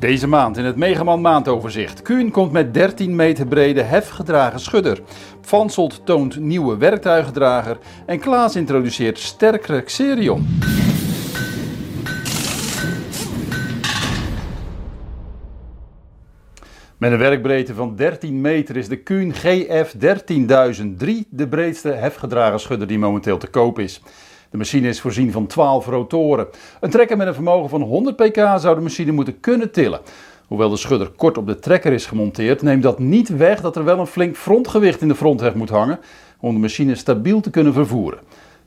Deze maand in het Megaman maandoverzicht. Kuhn komt met 13 meter brede hefgedragen schudder. Vanselt toont nieuwe werktuigendrager. En Klaas introduceert sterkere Xerion. Met een werkbreedte van 13 meter is de Kuhn GF 13003 de breedste hefgedragen schudder die momenteel te koop is. De machine is voorzien van 12 rotoren. Een trekker met een vermogen van 100 pk zou de machine moeten kunnen tillen. Hoewel de schudder kort op de trekker is gemonteerd, neemt dat niet weg dat er wel een flink frontgewicht in de fronthef moet hangen om de machine stabiel te kunnen vervoeren.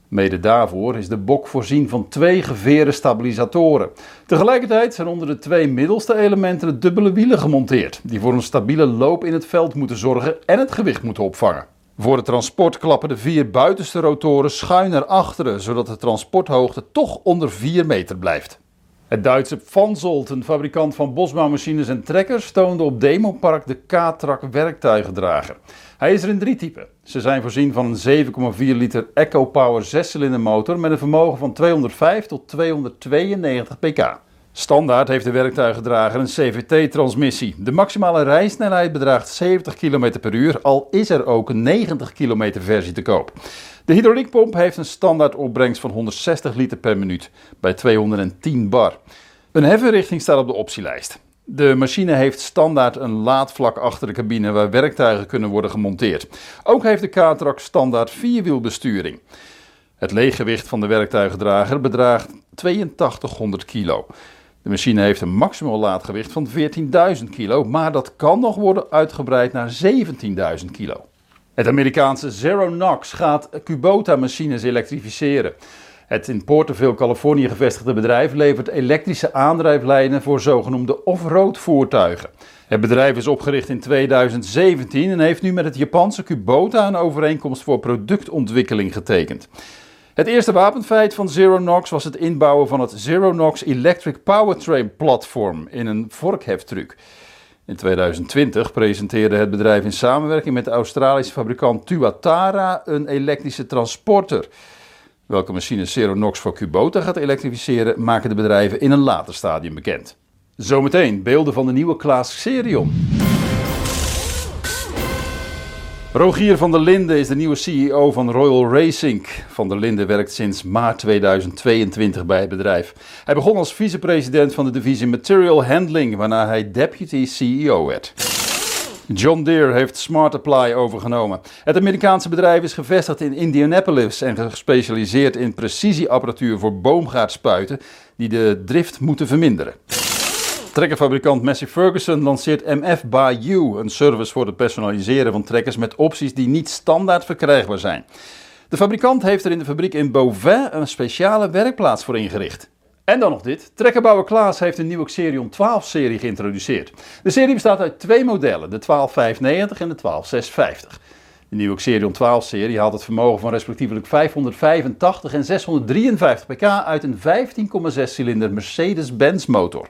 Mede daarvoor is de bok voorzien van twee geveren stabilisatoren. Tegelijkertijd zijn onder de twee middelste elementen de dubbele wielen gemonteerd, die voor een stabiele loop in het veld moeten zorgen en het gewicht moeten opvangen. Voor het transport klappen de vier buitenste rotoren schuin naar achteren, zodat de transporthoogte toch onder 4 meter blijft. Het Duitse Vanzolt, een fabrikant van bosbouwmachines en trekkers, toonde op Demopark de K-Trak werktuigendrager. Hij is er in drie typen. Ze zijn voorzien van een 7,4 liter EcoPower 6-cilinder motor met een vermogen van 205 tot 292 pk. Standaard heeft de werktuigendrager een CVT-transmissie. De maximale rijsnelheid bedraagt 70 km per uur, al is er ook een 90 km versie te koop. De hydrauliekpomp heeft een standaard opbrengst van 160 liter per minuut bij 210 bar. Een heffenrichting staat op de optielijst. De machine heeft standaard een laadvlak achter de cabine waar werktuigen kunnen worden gemonteerd. Ook heeft de K-Track standaard vierwielbesturing. Het leeggewicht van de werktuigendrager bedraagt 8200 kilo. De machine heeft een maximaal laadgewicht van 14.000 kilo, maar dat kan nog worden uitgebreid naar 17.000 kilo. Het Amerikaanse Zero Knox gaat Kubota-machines elektrificeren. Het in Porterville, Californië gevestigde bedrijf levert elektrische aandrijflijnen voor zogenoemde off-road voertuigen. Het bedrijf is opgericht in 2017 en heeft nu met het Japanse Kubota een overeenkomst voor productontwikkeling getekend. Het eerste wapenfeit van Zero was het inbouwen van het Zero Electric Powertrain platform in een vorkheftruck. In 2020 presenteerde het bedrijf in samenwerking met de Australische fabrikant Tuatara een elektrische transporter. Welke machine Zero voor Kubota gaat elektrificeren, maken de bedrijven in een later stadium bekend. Zometeen beelden van de nieuwe Klaas Xerion. Rogier van der Linden is de nieuwe CEO van Royal Racing. Van der Linden werkt sinds maart 2022 bij het bedrijf. Hij begon als vicepresident van de divisie Material Handling, waarna hij deputy CEO werd. John Deere heeft Smart Apply overgenomen. Het Amerikaanse bedrijf is gevestigd in Indianapolis en gespecialiseerd in precisieapparatuur voor boomgaardspuiten die de drift moeten verminderen. Trekkerfabrikant Massey Ferguson lanceert MF by You, een service voor het personaliseren van trekkers met opties die niet standaard verkrijgbaar zijn. De fabrikant heeft er in de fabriek in Beauvais een speciale werkplaats voor ingericht. En dan nog dit. Trekkerbouwer Klaas heeft een nieuwe Xerion 12-serie geïntroduceerd. De serie bestaat uit twee modellen, de 12590 en de 12650. De nieuwe Xerion 12-serie haalt het vermogen van respectievelijk 585 en 653 pk uit een 15,6 cilinder Mercedes-Benz motor.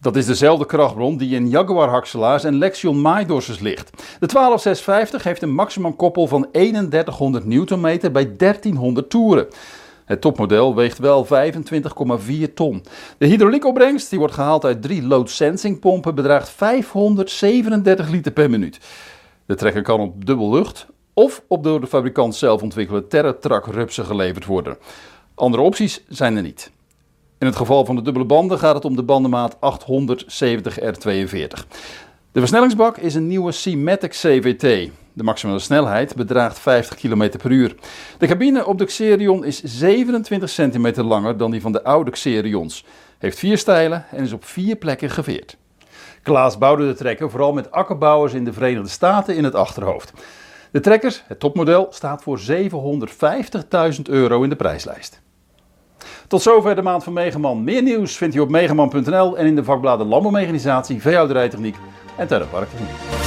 Dat is dezelfde krachtbron die in Jaguar Haxelaars en Lexion Maidorses ligt. De 12650 heeft een maximum koppel van 3100 Nm bij 1300 toeren. Het topmodel weegt wel 25,4 ton. De hydrauliekopbrengst, die wordt gehaald uit drie load sensing pompen, bedraagt 537 liter per minuut. De trekker kan op dubbel lucht of op door de fabrikant zelf ontwikkelde TerraTrack rupsen geleverd worden. Andere opties zijn er niet. In het geval van de dubbele banden gaat het om de bandenmaat 870R42. De versnellingsbak is een nieuwe C-Matic CVT. De maximale snelheid bedraagt 50 km per uur. De cabine op de Xerion is 27 cm langer dan die van de oude Xerions. Heeft vier stijlen en is op vier plekken geveerd. Klaas bouwde de trekker vooral met akkerbouwers in de Verenigde Staten in het achterhoofd. De trekker, het topmodel, staat voor 750.000 euro in de prijslijst. Tot zover de maand van Megaman. Meer nieuws vindt u op megaman.nl en in de vakbladen Landbouwmechanisatie, Veehouderijtechniek en Tuinparktechniek.